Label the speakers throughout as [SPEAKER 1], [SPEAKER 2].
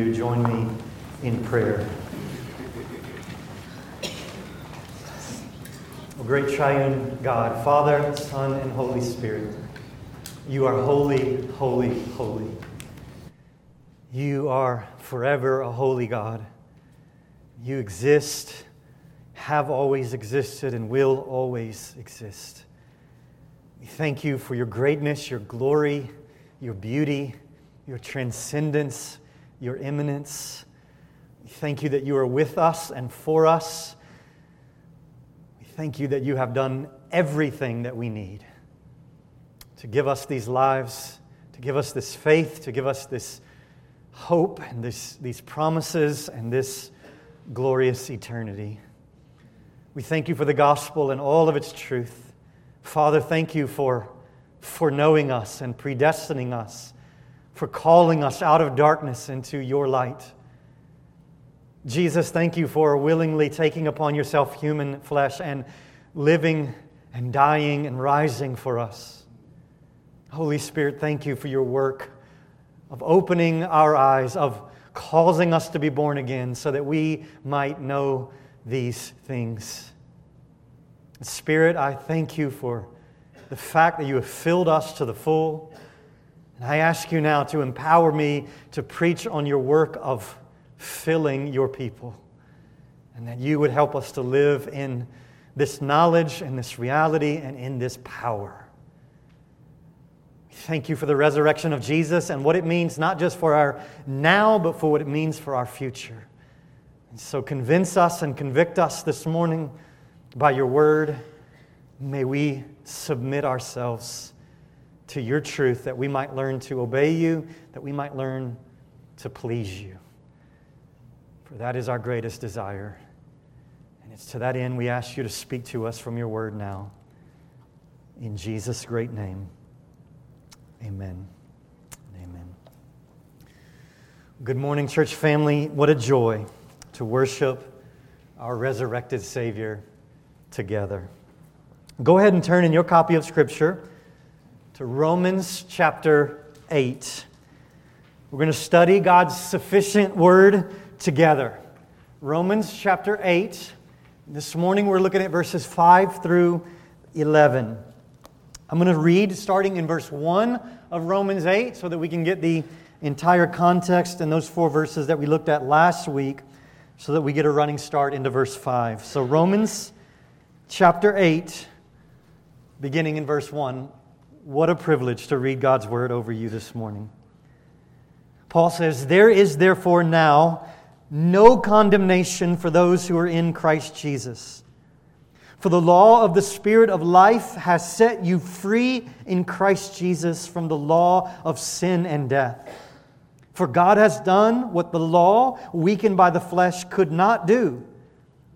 [SPEAKER 1] You join me in prayer. O great triune God, Father, Son, and Holy Spirit, you are holy, holy, holy. You are forever a holy God. You exist, have always existed, and will always exist. We thank you for your greatness, your glory, your beauty, your transcendence, your immanence. We thank you that you are with us and for us. We thank you that you have done everything that we need to give us these lives, to give us this faith, to give us this hope and this, these promises and this glorious eternity. We thank you for the gospel and all of its truth. Father, thank you for, for knowing us and predestining us, for calling us out of darkness into your light. Jesus, thank you for willingly taking upon yourself human flesh and living and dying and rising for us. Holy Spirit, thank you for your work of opening our eyes, of causing us to be born again so that we might know these things. Spirit, I thank you for the fact that you have filled us to the full. And I ask you now to empower me to preach on your work of filling your people. And that you would help us to live in this knowledge and this reality and in this power. Thank you for the resurrection of Jesus and what it means not just for our now, but for what it means for our future. And so convince us and convict us this morning by your word. May we submit ourselves to your truth that we might learn to obey you, that we might learn to please you. For that is our greatest desire. And it's to that end we ask you to speak to us from your word now. In Jesus' great name, amen. Amen. Good morning, church family. What a joy to worship our resurrected Savior together. Go ahead and turn in your copy of Scripture to Romans chapter 8. We're going to study God's sufficient word together. Romans chapter 8. This morning we're looking at verses 5 through 11. I'm going to read starting in verse 1 of Romans 8 so that we can get the entire context and those four verses that we looked at last week so that we get a running start into verse 5. So, Romans chapter 8, beginning in verse 1. What a privilege to read God's word over you this morning. Paul says, There is therefore now no condemnation for those who are in Christ Jesus. For the law of the Spirit of life has set you free in Christ Jesus from the law of sin and death. For God has done what the law, weakened by the flesh, could not do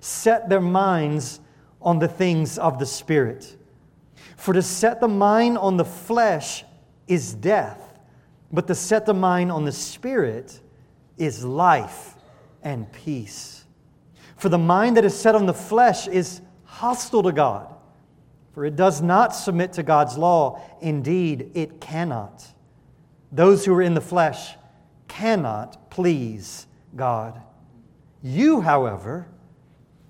[SPEAKER 1] set their minds on the things of the Spirit. For to set the mind on the flesh is death, but to set the mind on the Spirit is life and peace. For the mind that is set on the flesh is hostile to God, for it does not submit to God's law. Indeed, it cannot. Those who are in the flesh cannot please God. You, however,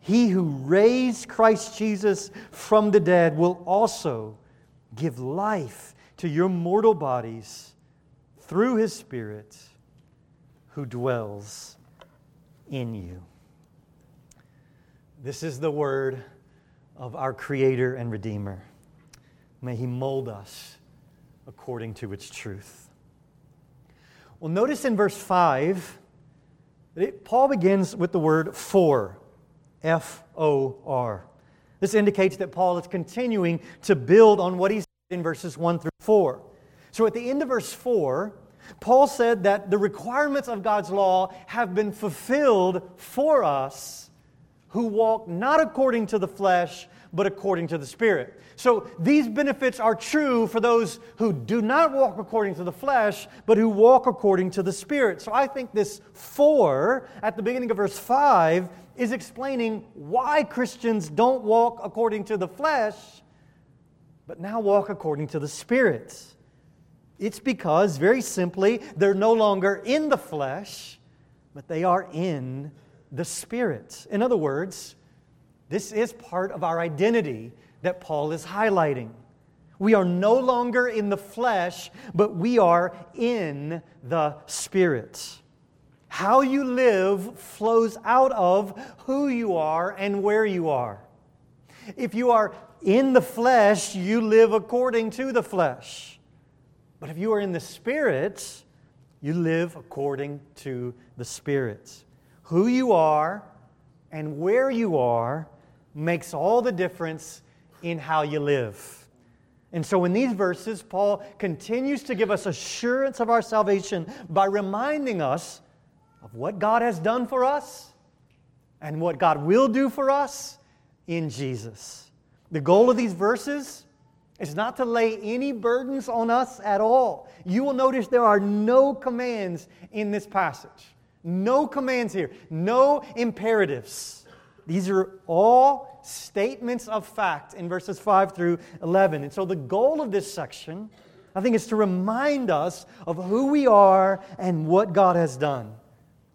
[SPEAKER 1] he who raised Christ Jesus from the dead will also give life to your mortal bodies through his Spirit who dwells in you. This is the word of our Creator and Redeemer. May He mold us according to its truth. Well, notice in verse 5, it, Paul begins with the word for, F O R. This indicates that Paul is continuing to build on what he said in verses 1 through 4. So at the end of verse 4, Paul said that the requirements of God's law have been fulfilled for us who walk not according to the flesh, but according to the Spirit. So these benefits are true for those who do not walk according to the flesh, but who walk according to the Spirit. So I think this for at the beginning of verse 5 is explaining why Christians don't walk according to the flesh, but now walk according to the Spirit. It's because, very simply, they're no longer in the flesh, but they are in the Spirit. In other words, this is part of our identity that Paul is highlighting. We are no longer in the flesh, but we are in the Spirit. How you live flows out of who you are and where you are. If you are in the flesh, you live according to the flesh. But if you are in the Spirit, you live according to the Spirit. Who you are and where you are makes all the difference in how you live. And so, in these verses, Paul continues to give us assurance of our salvation by reminding us of what God has done for us and what God will do for us in Jesus. The goal of these verses is not to lay any burdens on us at all. You will notice there are no commands in this passage. No commands here, no imperatives. These are all statements of fact in verses 5 through 11. And so the goal of this section, I think, is to remind us of who we are and what God has done.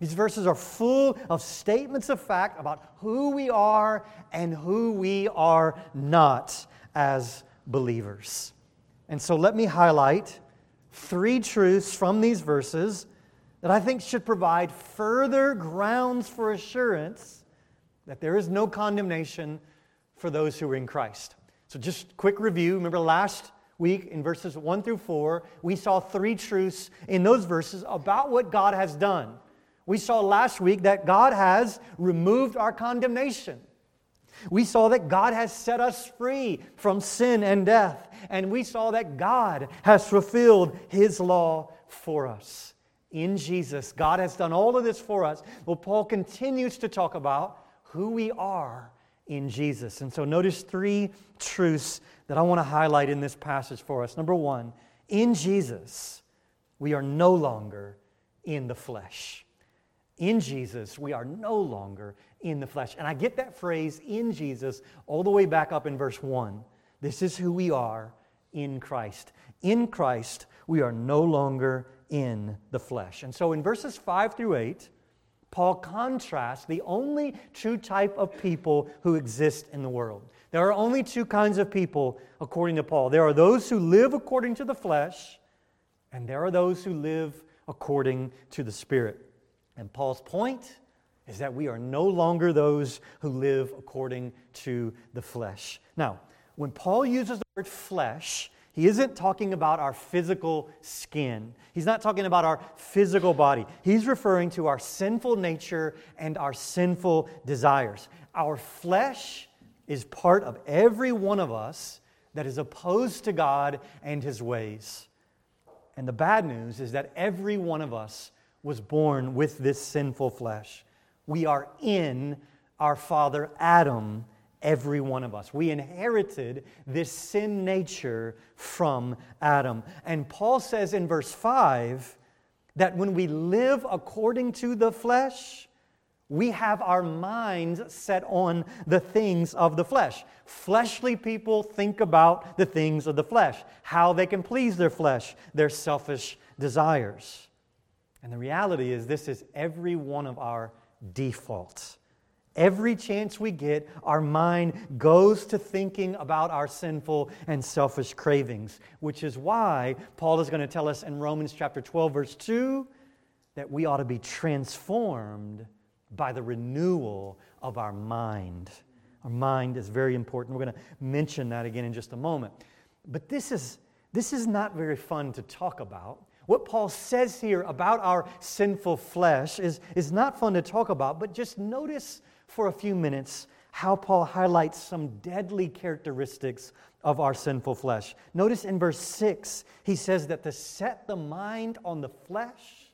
[SPEAKER 1] These verses are full of statements of fact about who we are and who we are not as believers. And so let me highlight three truths from these verses that I think should provide further grounds for assurance that there is no condemnation for those who are in Christ. So, just quick review. Remember last week in verses 1 through 4, we saw three truths in those verses about what God has done. We saw last week that God has removed our condemnation. We saw that God has set us free from sin and death. And we saw that God has fulfilled His law for us in Jesus. God has done all of this for us. Well, Paul continues to talk about who we are in Jesus. And so notice three truths that I want to highlight in this passage for us. Number one, in Jesus, we are no longer in the flesh. In Jesus, we are no longer in the flesh. And I get that phrase, in Jesus, all the way back up in verse 1. This is who we are in Christ. In Christ, we are no longer in the flesh. And so in verses 5 through 8, Paul contrasts the only true type of people who exist in the world. There are only two kinds of people, according to Paul. There are those who live according to the flesh, and there are those who live according to the Spirit. And Paul's point is that we are no longer those who live according to the flesh. Now, when Paul uses the word flesh, he isn't talking about our physical skin. He's not talking about our physical body. He's referring to our sinful nature and our sinful desires. Our flesh is part of every one of us that is opposed to God and His ways. And the bad news is that every one of us was born with this sinful flesh. We are in our father Adam every one of us. We inherited this sin nature from Adam. And Paul says in verse 5 that when we live according to the flesh, we have our minds set on the things of the flesh. Fleshly people think about the things of the flesh, how they can please their flesh, their selfish desires. And the reality is, this is every one of our defaults. Every chance we get, our mind goes to thinking about our sinful and selfish cravings, which is why Paul is going to tell us in Romans chapter 12, verse 2, that we ought to be transformed by the renewal of our mind. Our mind is very important. We're going to mention that again in just a moment. But this is, this is not very fun to talk about. What Paul says here about our sinful flesh is, is not fun to talk about, but just notice for a few minutes how Paul highlights some deadly characteristics of our sinful flesh. Notice in verse 6, he says that to set the mind on the flesh,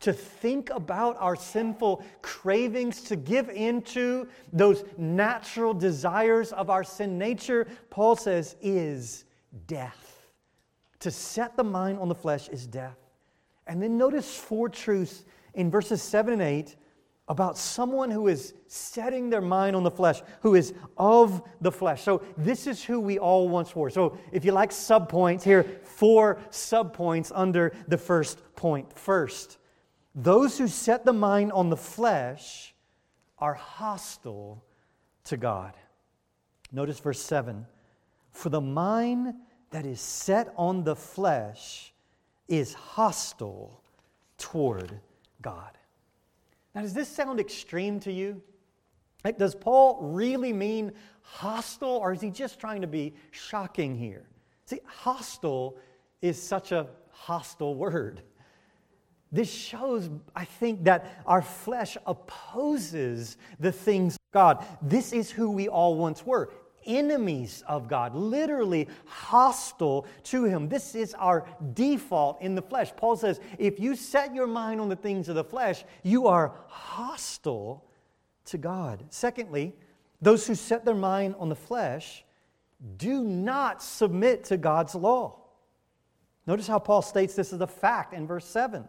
[SPEAKER 1] to think about our sinful cravings, to give into those natural desires of our sin nature, Paul says, is death. To set the mind on the flesh is death. And then notice four truths in verses 7 and 8 about someone who is setting their mind on the flesh, who is of the flesh. So, this is who we all once were. So, if you like subpoints, here, four subpoints under the first point. First, those who set the mind on the flesh are hostile to God. Notice verse 7 For the mind that is set on the flesh is hostile toward God. Now, does this sound extreme to you? Like, does Paul really mean hostile, or is he just trying to be shocking here? See, hostile is such a hostile word. This shows, I think, that our flesh opposes the things of God. This is who we all once were enemies of God, literally hostile to Him. This is our default in the flesh. Paul says, if you set your mind on the things of the flesh, you are hostile to God. Secondly, those who set their mind on the flesh do not submit to God's law. Notice how Paul states this as a fact in verse 7.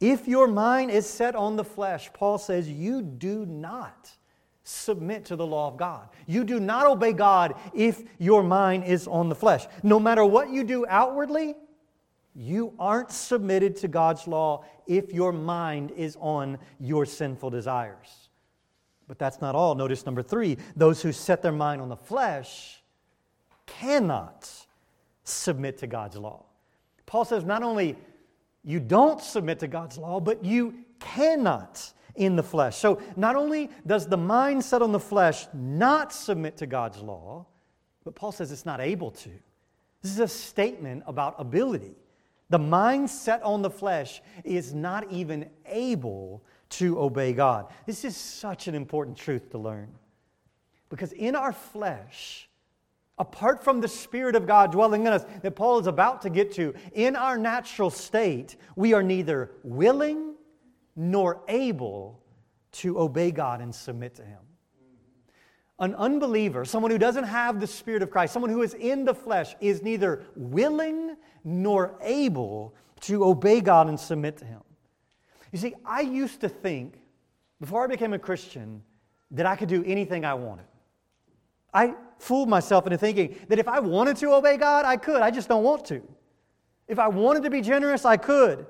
[SPEAKER 1] If your mind is set on the flesh, Paul says, you do not submit to the law of God. You do not obey God if your mind is on the flesh. No matter what you do outwardly, you aren't submitted to God's law if your mind is on your sinful desires. But that's not all. Notice number three those who set their mind on the flesh cannot submit to God's law. Paul says not only you don't submit to God's law, but you cannot in the flesh. So not only does the mind set on the flesh not submit to God's law, but Paul says it's not able to. This is a statement about ability. The mind set on the flesh is not even able to obey God. This is such an important truth to learn. Because in our flesh, apart from the Spirit of God dwelling in us, that Paul is about to get to, in our natural state, we are neither willing nor able to obey God and submit to Him. An unbeliever, someone who doesn't have the Spirit of Christ, someone who is in the flesh, is neither willing nor able to obey God and submit to Him. You see, I used to think, before I became a Christian, that I could do anything I wanted. I fooled myself into thinking that if I wanted to obey God, I could. I just don't want to. If I wanted to be generous, I could.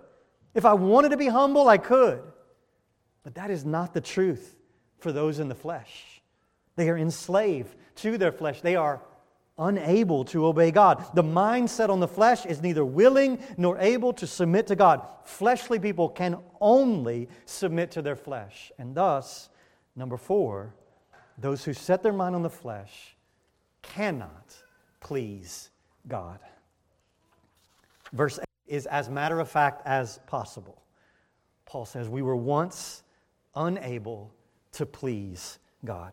[SPEAKER 1] If I wanted to be humble, I could. But that is not the truth for those in the flesh. They are enslaved to their flesh. They are unable to obey God. The mindset on the flesh is neither willing nor able to submit to God. Fleshly people can only submit to their flesh. And thus, number four, those who set their mind on the flesh cannot please God. Verse 8 is as matter of fact as possible. Paul says, We were once unable to please God.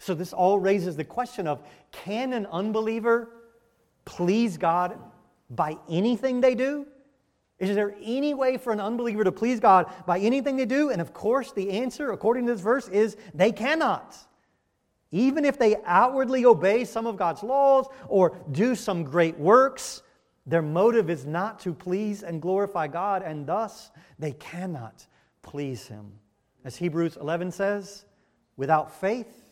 [SPEAKER 1] So, this all raises the question of can an unbeliever please God by anything they do? Is there any way for an unbeliever to please God by anything they do? And of course, the answer, according to this verse, is they cannot. Even if they outwardly obey some of God's laws or do some great works, their motive is not to please and glorify God, and thus they cannot please Him. As Hebrews 11 says, without faith,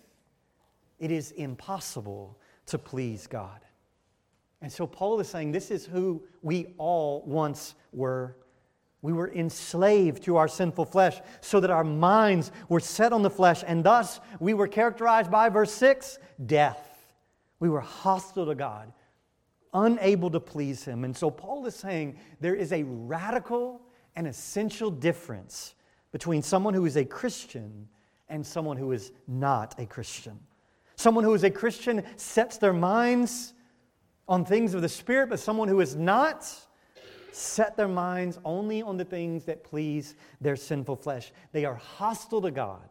[SPEAKER 1] it is impossible to please God. And so Paul is saying this is who we all once were. We were enslaved to our sinful flesh so that our minds were set on the flesh, and thus we were characterized by, verse 6, death. We were hostile to God unable to please him. And so Paul is saying there is a radical and essential difference between someone who is a Christian and someone who is not a Christian. Someone who is a Christian sets their minds on things of the Spirit, but someone who is not set their minds only on the things that please their sinful flesh. They are hostile to God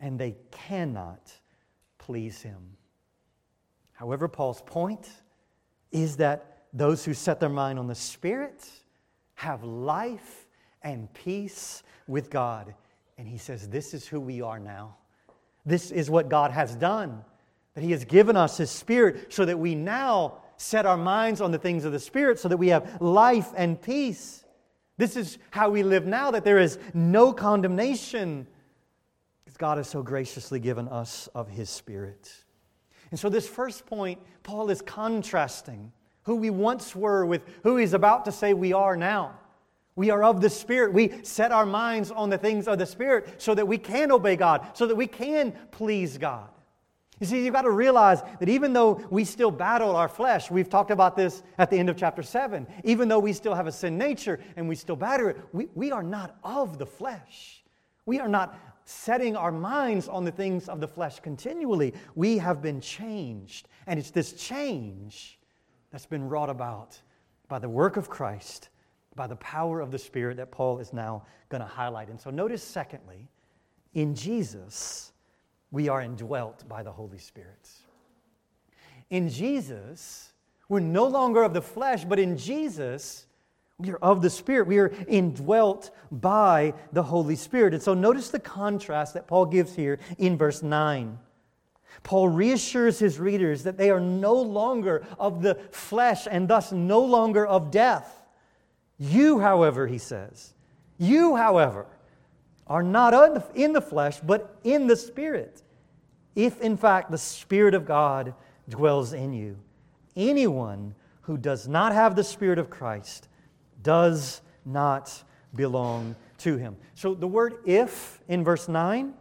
[SPEAKER 1] and they cannot please Him. However, Paul's point is that those who set their mind on the Spirit have life and peace with God. And he says, This is who we are now. This is what God has done. That He has given us His Spirit so that we now set our minds on the things of the Spirit so that we have life and peace. This is how we live now, that there is no condemnation because God has so graciously given us of His Spirit. And so, this first point, Paul is contrasting who we once were with who he's about to say we are now. We are of the Spirit. We set our minds on the things of the Spirit so that we can obey God, so that we can please God. You see, you've got to realize that even though we still battle our flesh, we've talked about this at the end of chapter 7, even though we still have a sin nature and we still battle it, we, we are not of the flesh. We are not setting our minds on the things of the flesh continually. We have been changed. And it's this change that's been wrought about by the work of Christ by the power of the Spirit that Paul is now going to highlight. And so, notice, secondly, in Jesus, we are indwelt by the Holy Spirit. In Jesus, we're no longer of the flesh, but in Jesus, we are of the Spirit. We are indwelt by the Holy Spirit. And so, notice the contrast that Paul gives here in verse 9. Paul reassures his readers that they are no longer of the flesh and thus no longer of death. You, however, he says, you, however, are not in the flesh, but in the Spirit, if in fact the Spirit of God dwells in you. Anyone who does not have the Spirit of Christ does not belong to him. So the word if in verse 9,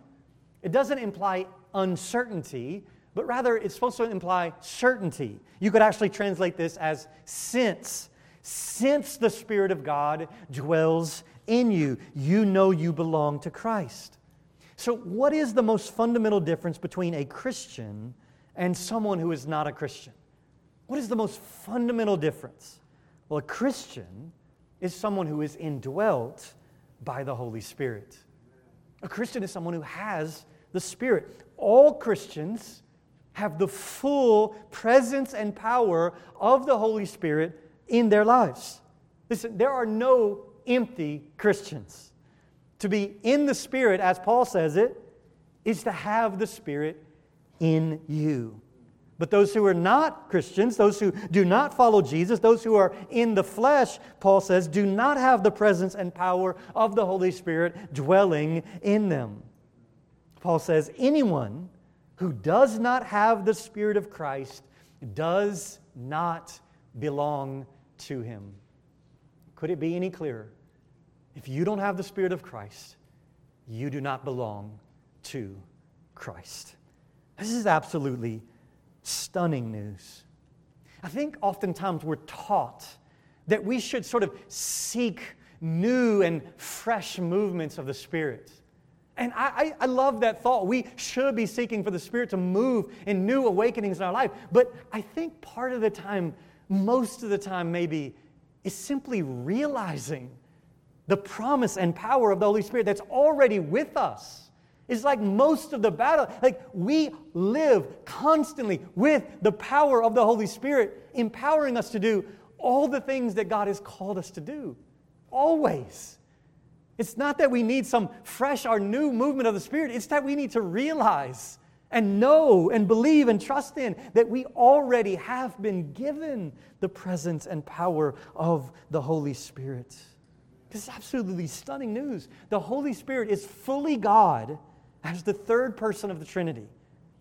[SPEAKER 1] it doesn't imply uncertainty, but rather it's supposed to imply certainty. You could actually translate this as since since the Spirit of God dwells in you, you know you belong to Christ. So, what is the most fundamental difference between a Christian and someone who is not a Christian? What is the most fundamental difference? Well, a Christian is someone who is indwelt by the Holy Spirit. A Christian is someone who has the Spirit. All Christians have the full presence and power of the Holy Spirit in their lives. Listen, there are no empty Christians. To be in the Spirit, as Paul says it, is to have the Spirit in you. But those who are not Christians, those who do not follow Jesus, those who are in the flesh, Paul says, do not have the presence and power of the Holy Spirit dwelling in them. Paul says, anyone who does not have the Spirit of Christ does not belong to him. Could it be any clearer? If you don't have the Spirit of Christ, you do not belong to Christ. This is absolutely stunning news. I think oftentimes we're taught that we should sort of seek new and fresh movements of the Spirit. And I, I, love that thought. We should be seeking for the Spirit to move in new awakenings in our life. But I think part of the time most of the time, maybe, is simply realizing the promise and power of the Holy Spirit that's already with us. It's like most of the battle. Like we live constantly with the power of the Holy Spirit, empowering us to do all the things that God has called us to do. Always. It's not that we need some fresh or new movement of the Spirit, it's that we need to realize and know and believe and trust in that we already have been given the presence and power of the Holy Spirit. This is absolutely stunning news. The Holy Spirit is fully God as the third person of the Trinity.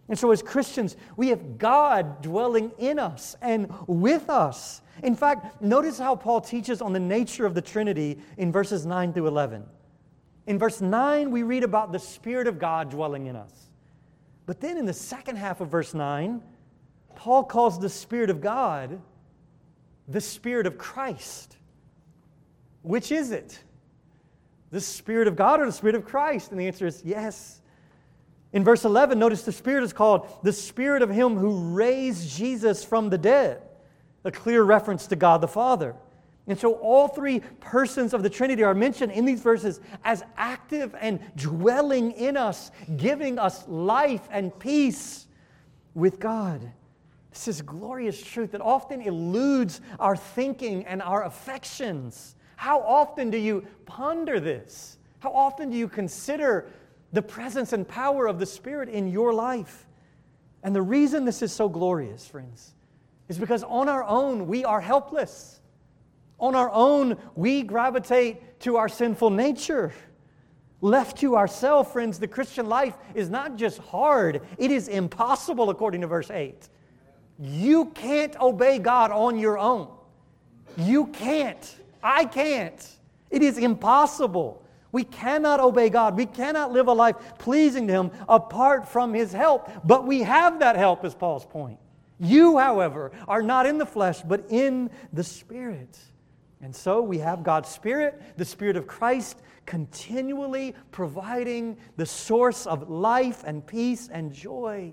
[SPEAKER 1] And so, as Christians, we have God dwelling in us and with us. In fact, notice how Paul teaches on the nature of the Trinity in verses 9 through 11. In verse 9, we read about the Spirit of God dwelling in us. But then in the second half of verse 9, Paul calls the Spirit of God the Spirit of Christ. Which is it? The Spirit of God or the Spirit of Christ? And the answer is yes. In verse 11, notice the Spirit is called the Spirit of Him who raised Jesus from the dead, a clear reference to God the Father. And so, all three persons of the Trinity are mentioned in these verses as active and dwelling in us, giving us life and peace with God. This is glorious truth that often eludes our thinking and our affections. How often do you ponder this? How often do you consider the presence and power of the Spirit in your life? And the reason this is so glorious, friends, is because on our own we are helpless. On our own we gravitate to our sinful nature. Left to ourselves, friends, the Christian life is not just hard, it is impossible, according to verse 8. You can't obey God on your own. You can't. I can't. It is impossible. We cannot obey God. We cannot live a life pleasing to Him apart from His help. But we have that help, is Paul's point. You, however, are not in the flesh, but in the Spirit. And so we have God's Spirit, the Spirit of Christ, continually providing the source of life and peace and joy.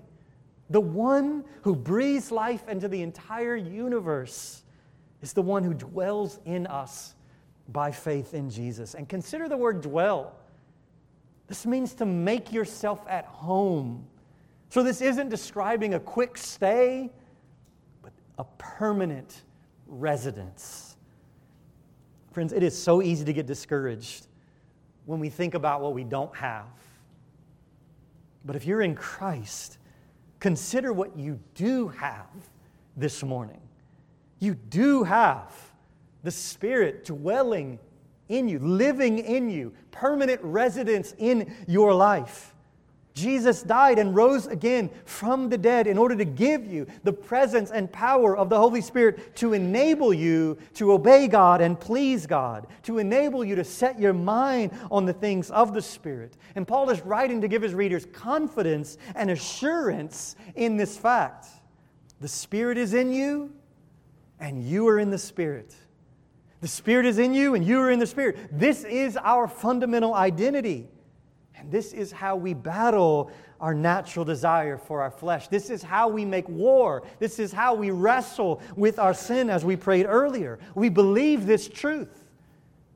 [SPEAKER 1] The one who breathes life into the entire universe is the one who dwells in us by faith in Jesus. And consider the word dwell. This means to make yourself at home. So this isn't describing a quick stay, but a permanent residence. Friends, it is so easy to get discouraged when we think about what we don't have. But if you're in Christ, consider what you do have this morning. You do have the Spirit dwelling in you, living in you, permanent residence in your life. Jesus died and rose again from the dead in order to give you the presence and power of the Holy Spirit to enable you to obey God and please God, to enable you to set your mind on the things of the Spirit. And Paul is writing to give his readers confidence and assurance in this fact. The Spirit is in you, and you are in the Spirit. The Spirit is in you, and you are in the Spirit. This is our fundamental identity. And this is how we battle our natural desire for our flesh. This is how we make war. This is how we wrestle with our sin, as we prayed earlier. We believe this truth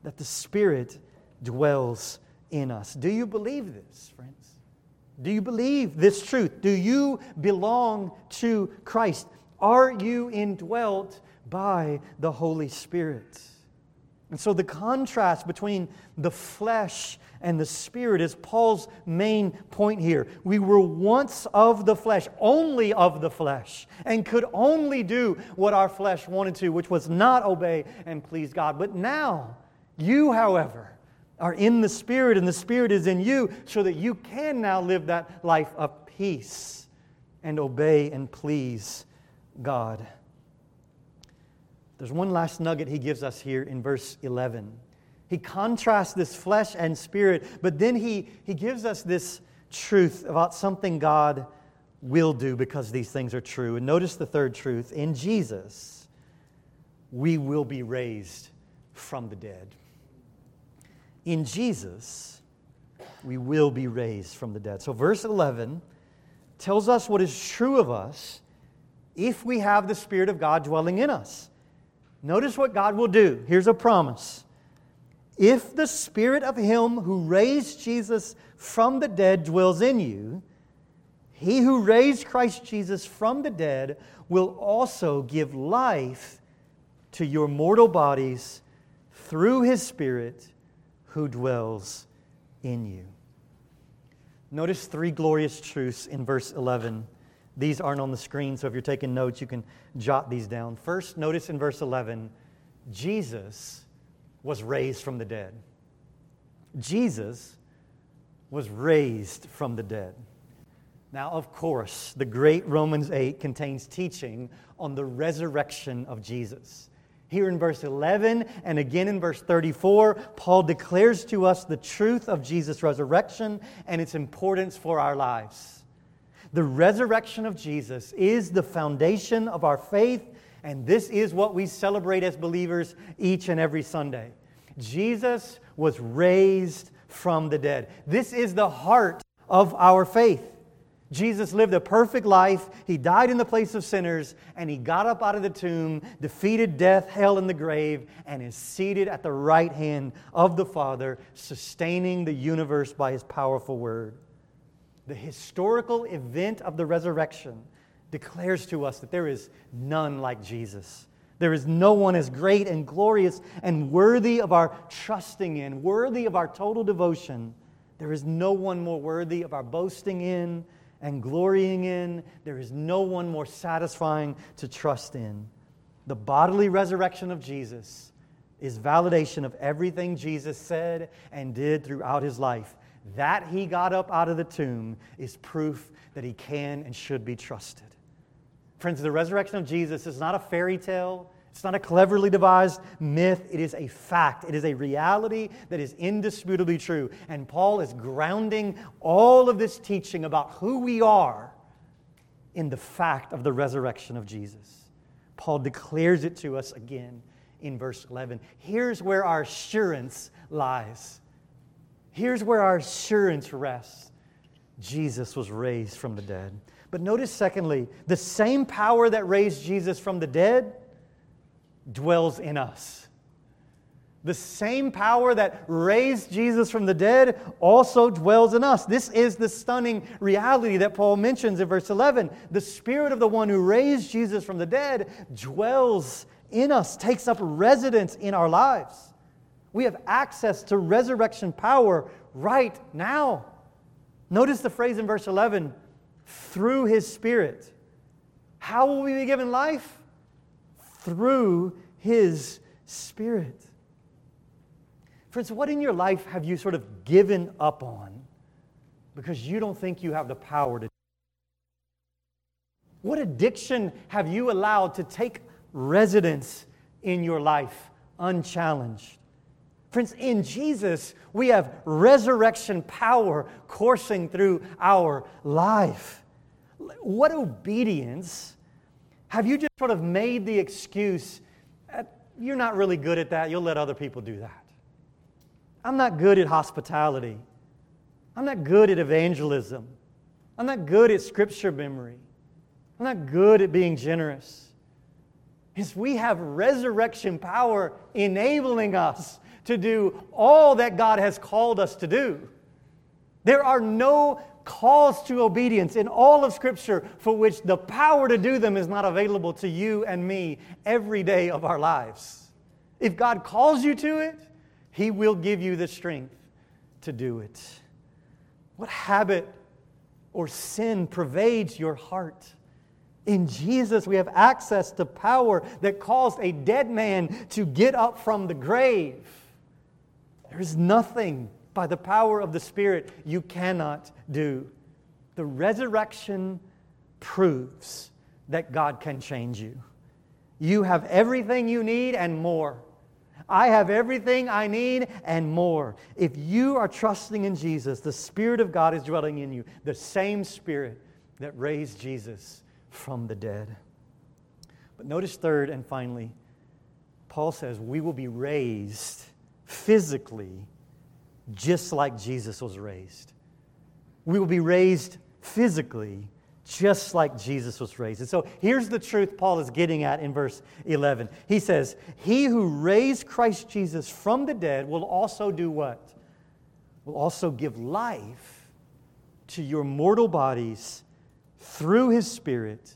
[SPEAKER 1] that the Spirit dwells in us. Do you believe this, friends? Do you believe this truth? Do you belong to Christ? Are you indwelt by the Holy Spirit? And so the contrast between the flesh and the Spirit is Paul's main point here. We were once of the flesh, only of the flesh, and could only do what our flesh wanted to, which was not obey and please God. But now, you, however, are in the Spirit, and the Spirit is in you, so that you can now live that life of peace and obey and please God. There's one last nugget he gives us here in verse 11. He contrasts this flesh and spirit, but then he, he gives us this truth about something God will do because these things are true. And notice the third truth in Jesus, we will be raised from the dead. In Jesus, we will be raised from the dead. So, verse 11 tells us what is true of us if we have the Spirit of God dwelling in us. Notice what God will do. Here's a promise. If the Spirit of Him who raised Jesus from the dead dwells in you, He who raised Christ Jesus from the dead will also give life to your mortal bodies through His Spirit who dwells in you. Notice three glorious truths in verse 11 these aren't on the screen, so if you're taking notes, you can jot these down. First, notice in verse 11, Jesus was raised from the dead. Jesus was raised from the dead. Now, of course, the great Romans 8 contains teaching on the resurrection of Jesus. Here in verse 11 and again in verse 34, Paul declares to us the truth of Jesus' resurrection and its importance for our lives. The resurrection of Jesus is the foundation of our faith, and this is what we celebrate as believers each and every Sunday. Jesus was raised from the dead. This is the heart of our faith. Jesus lived a perfect life. He died in the place of sinners, and he got up out of the tomb, defeated death, hell, and the grave, and is seated at the right hand of the Father, sustaining the universe by his powerful word. The historical event of the resurrection declares to us that there is none like Jesus. There is no one as great and glorious and worthy of our trusting in, worthy of our total devotion. There is no one more worthy of our boasting in and glorying in. There is no one more satisfying to trust in. The bodily resurrection of Jesus is validation of everything Jesus said and did throughout his life. That he got up out of the tomb is proof that he can and should be trusted. Friends, the resurrection of Jesus is not a fairy tale. It's not a cleverly devised myth. It is a fact. It is a reality that is indisputably true. And Paul is grounding all of this teaching about who we are in the fact of the resurrection of Jesus. Paul declares it to us again in verse 11. Here's where our assurance lies. Here's where our assurance rests. Jesus was raised from the dead. But notice, secondly, the same power that raised Jesus from the dead dwells in us. The same power that raised Jesus from the dead also dwells in us. This is the stunning reality that Paul mentions in verse 11. The Spirit of the one who raised Jesus from the dead dwells in us, takes up residence in our lives. We have access to resurrection power right now. Notice the phrase in verse 11 through his Spirit. How will we be given life? through His Spirit. Friends, what in your life have you sort of given up on because you don't think you have the power to? What addiction have you allowed to take residence in your life unchallenged? Friends, in Jesus, we have resurrection power coursing through our life. What obedience have you just sort of made the excuse, uh, you're not really good at that, you'll let other people do that? I'm not good at hospitality. I'm not good at evangelism. I'm not good at scripture memory. I'm not good at being generous. Is we have resurrection power enabling us to do all that God has called us to do. There are no calls to obedience in all of Scripture for which the power to do them is not available to you and me every day of our lives. If God calls you to it, He will give you the strength to do it. What habit or sin pervades your heart? In Jesus, we have access to power that caused a dead man to get up from the grave. There is nothing by the power of the Spirit you cannot do. The resurrection proves that God can change you. You have everything you need and more. I have everything I need and more. If you are trusting in Jesus, the Spirit of God is dwelling in you, the same Spirit that raised Jesus from the dead. But notice, third and finally, Paul says we will be raised physically just like Jesus was raised. We will be raised physically just like Jesus was raised. And so here's the truth Paul is getting at in verse 11. He says, He who raised Christ Jesus from the dead will also do what? Will also give life to your mortal bodies through his Spirit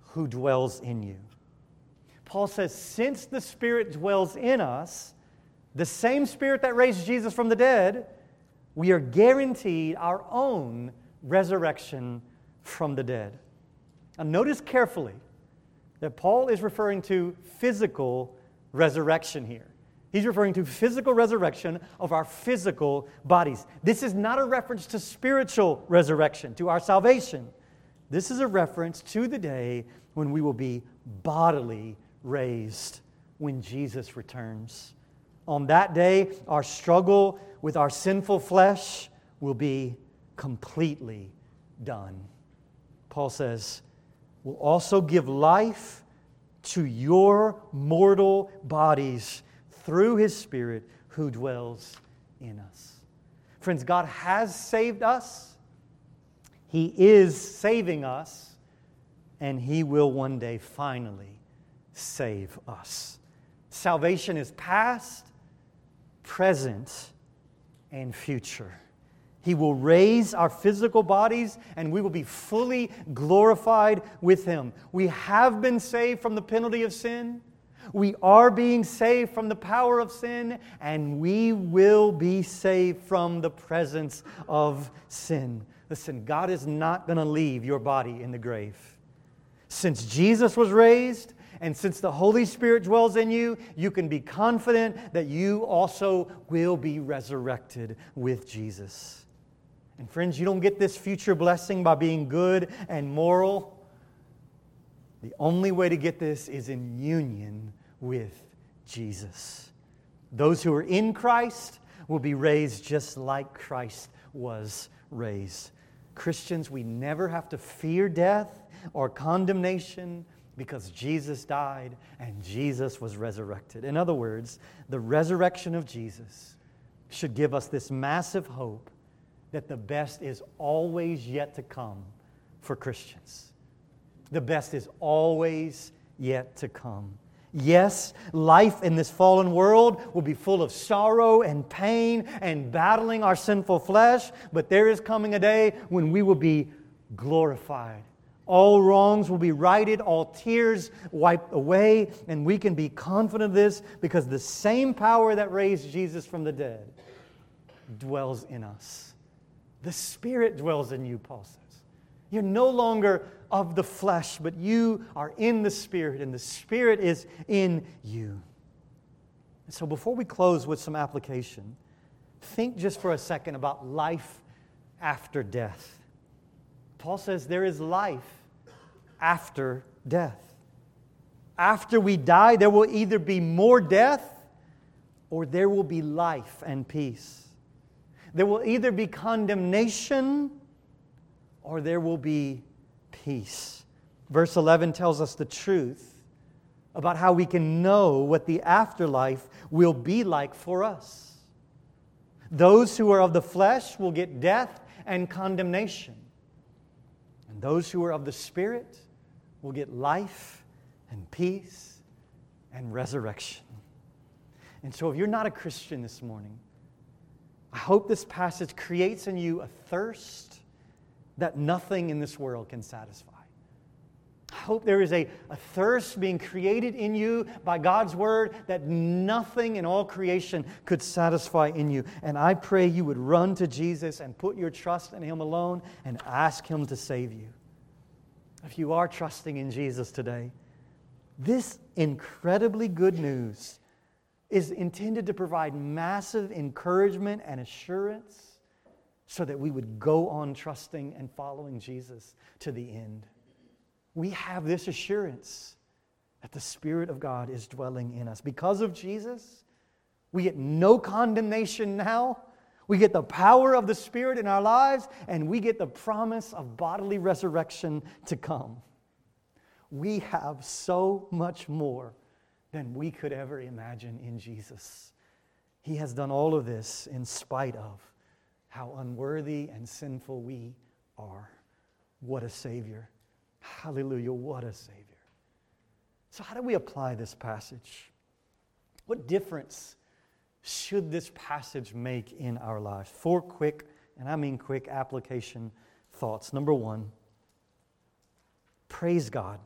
[SPEAKER 1] who dwells in you. Paul says, Since the Spirit dwells in us, the same Spirit that raised Jesus from the dead, we are guaranteed our own resurrection from the dead. Now, notice carefully that Paul is referring to physical resurrection here. He's referring to physical resurrection of our physical bodies. This is not a reference to spiritual resurrection, to our salvation. This is a reference to the day when we will be bodily raised when Jesus returns. On that day, our struggle with our sinful flesh will be completely done. Paul says, will also give life to your mortal bodies through his Spirit who dwells in us. Friends, God has saved us. He is saving us, and He will one day finally save us. Salvation is past, present, and future. He will raise our physical bodies and we will be fully glorified with Him. We have been saved from the penalty of sin. We are being saved from the power of sin, and we will be saved from the presence of sin. Listen, God is not going to leave your body in the grave. Since Jesus was raised, and since the Holy Spirit dwells in you, you can be confident that you also will be resurrected with Jesus. And friends, you don't get this future blessing by being good and moral. The only way to get this is in union with Jesus. Those who are in Christ will be raised just like Christ was raised. Christians, we never have to fear death or condemnation because Jesus died and Jesus was resurrected. In other words, the resurrection of Jesus should give us this massive hope that the best is always yet to come for Christians. The best is always yet to come. Yes, life in this fallen world will be full of sorrow and pain and battling our sinful flesh, but there is coming a day when we will be glorified all wrongs will be righted, all tears wiped away, and we can be confident of this because the same power that raised Jesus from the dead dwells in us. The Spirit dwells in you, Paul says. You're no longer of the flesh, but you are in the Spirit, and the Spirit is in you. And so before we close with some application, think just for a second about life after death. Paul says there is life after death. After we die, there will either be more death or there will be life and peace. There will either be condemnation or there will be peace. Verse 11 tells us the truth about how we can know what the afterlife will be like for us. Those who are of the flesh will get death and condemnation. Those who are of the Spirit will get life and peace and resurrection. And so, if you're not a Christian this morning, I hope this passage creates in you a thirst that nothing in this world can satisfy. I hope there is a, a thirst being created in you by God's word that nothing in all creation could satisfy in you. And I pray you would run to Jesus and put your trust in Him alone and ask Him to save you. If you are trusting in Jesus today, this incredibly good news is intended to provide massive encouragement and assurance so that we would go on trusting and following Jesus to the end we have this assurance that the Spirit of God is dwelling in us. Because of Jesus, we get no condemnation now. We get the power of the Spirit in our lives, and we get the promise of bodily resurrection to come. We have so much more than we could ever imagine in Jesus. He has done all of this in spite of how unworthy and sinful we are. What a Savior. Hallelujah, what a Savior. So, how do we apply this passage? What difference should this passage make in our lives? Four quick, and I mean quick, application thoughts. Number one, praise God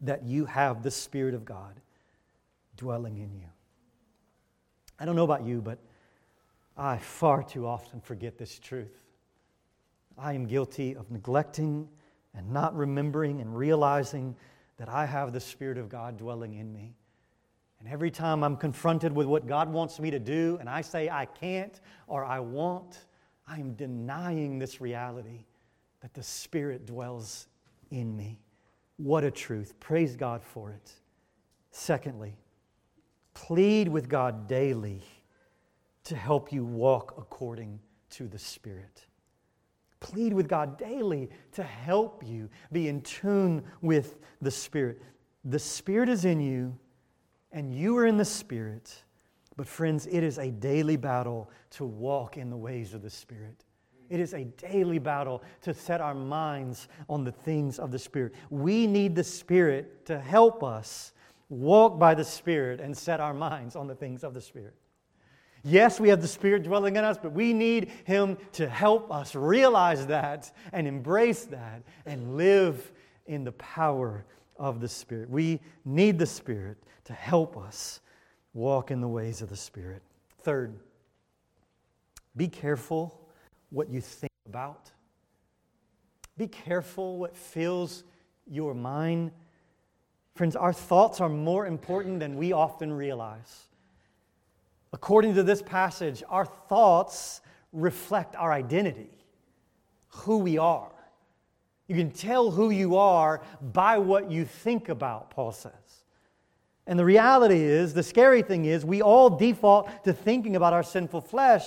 [SPEAKER 1] that you have the Spirit of God dwelling in you. I don't know about you, but I far too often forget this truth. I am guilty of neglecting and not remembering and realizing that I have the Spirit of God dwelling in me. And every time I'm confronted with what God wants me to do and I say I can't or I won't, I am denying this reality that the Spirit dwells in me. What a truth. Praise God for it. Secondly, plead with God daily to help you walk according to the Spirit. Plead with God daily to help you be in tune with the Spirit. The Spirit is in you, and you are in the Spirit. But, friends, it is a daily battle to walk in the ways of the Spirit. It is a daily battle to set our minds on the things of the Spirit. We need the Spirit to help us walk by the Spirit and set our minds on the things of the Spirit. Yes, we have the Spirit dwelling in us, but we need Him to help us realize that and embrace that and live in the power of the Spirit. We need the Spirit to help us walk in the ways of the Spirit. Third, be careful what you think about. Be careful what fills your mind. Friends, our thoughts are more important than we often realize. According to this passage, our thoughts reflect our identity, who we are. You can tell who you are by what you think about, Paul says. And the reality is, the scary thing is, we all default to thinking about our sinful flesh.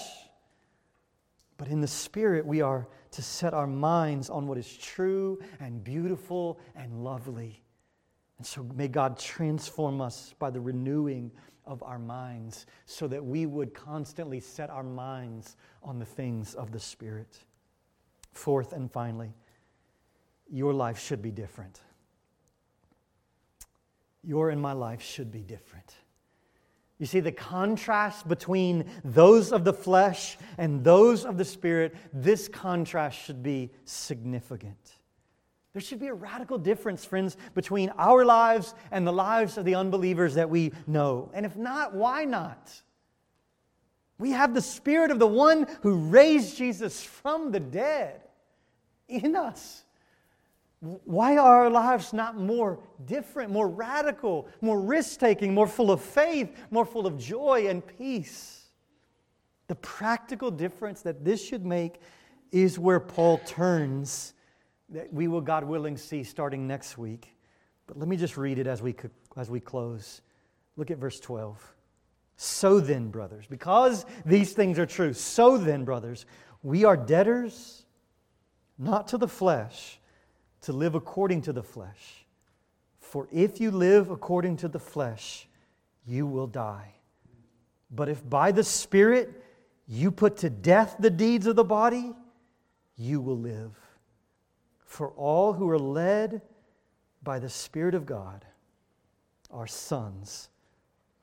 [SPEAKER 1] But in the Spirit, we are to set our minds on what is true and beautiful and lovely. And so may God transform us by the renewing of our minds so that we would constantly set our minds on the things of the Spirit. Fourth and finally, your life should be different. Your and my life should be different. You see, the contrast between those of the flesh and those of the spirit, this contrast should be significant. There should be a radical difference, friends, between our lives and the lives of the unbelievers that we know. And if not, why not? We have the Spirit of the one who raised Jesus from the dead in us. Why are our lives not more different, more radical, more risk taking, more full of faith, more full of joy and peace? The practical difference that this should make is where Paul turns that we will, God willing, see starting next week. But let me just read it as we, as we close. Look at verse 12. So then, brothers, because these things are true, so then, brothers, we are debtors not to the flesh to live according to the flesh. For if you live according to the flesh, you will die. But if by the Spirit you put to death the deeds of the body, you will live. For all who are led by the Spirit of God are sons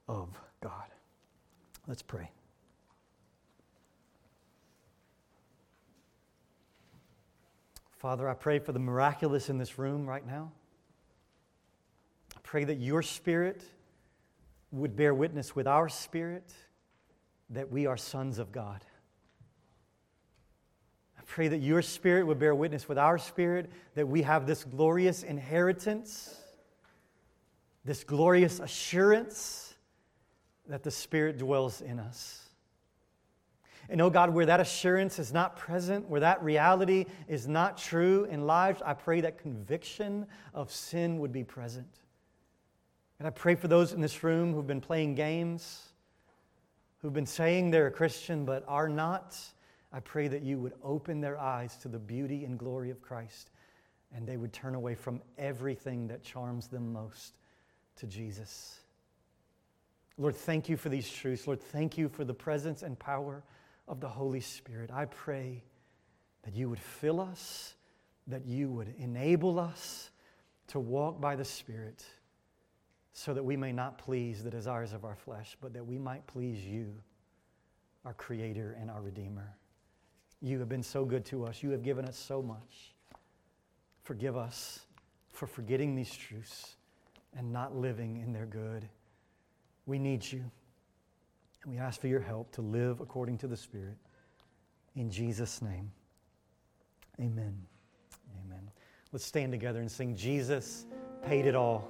[SPEAKER 1] of God. Let's pray. Father, I pray for the miraculous in this room right now. I pray that your spirit would bear witness with our spirit that we are sons of God. Pray that your spirit would bear witness with our spirit that we have this glorious inheritance, this glorious assurance that the Spirit dwells in us. And oh God, where that assurance is not present, where that reality is not true in lives, I pray that conviction of sin would be present. And I pray for those in this room who've been playing games, who've been saying they're a Christian but are not. I pray that you would open their eyes to the beauty and glory of Christ and they would turn away from everything that charms them most to Jesus. Lord, thank you for these truths. Lord, thank you for the presence and power of the Holy Spirit. I pray that you would fill us, that you would enable us to walk by the Spirit so that we may not please the desires of our flesh, but that we might please you, our Creator and our Redeemer. You have been so good to us. You have given us so much. Forgive us for forgetting these truths and not living in their good. We need you. And we ask for your help to live according to the Spirit. In Jesus' name, amen. Amen. Let's stand together and sing Jesus paid it all.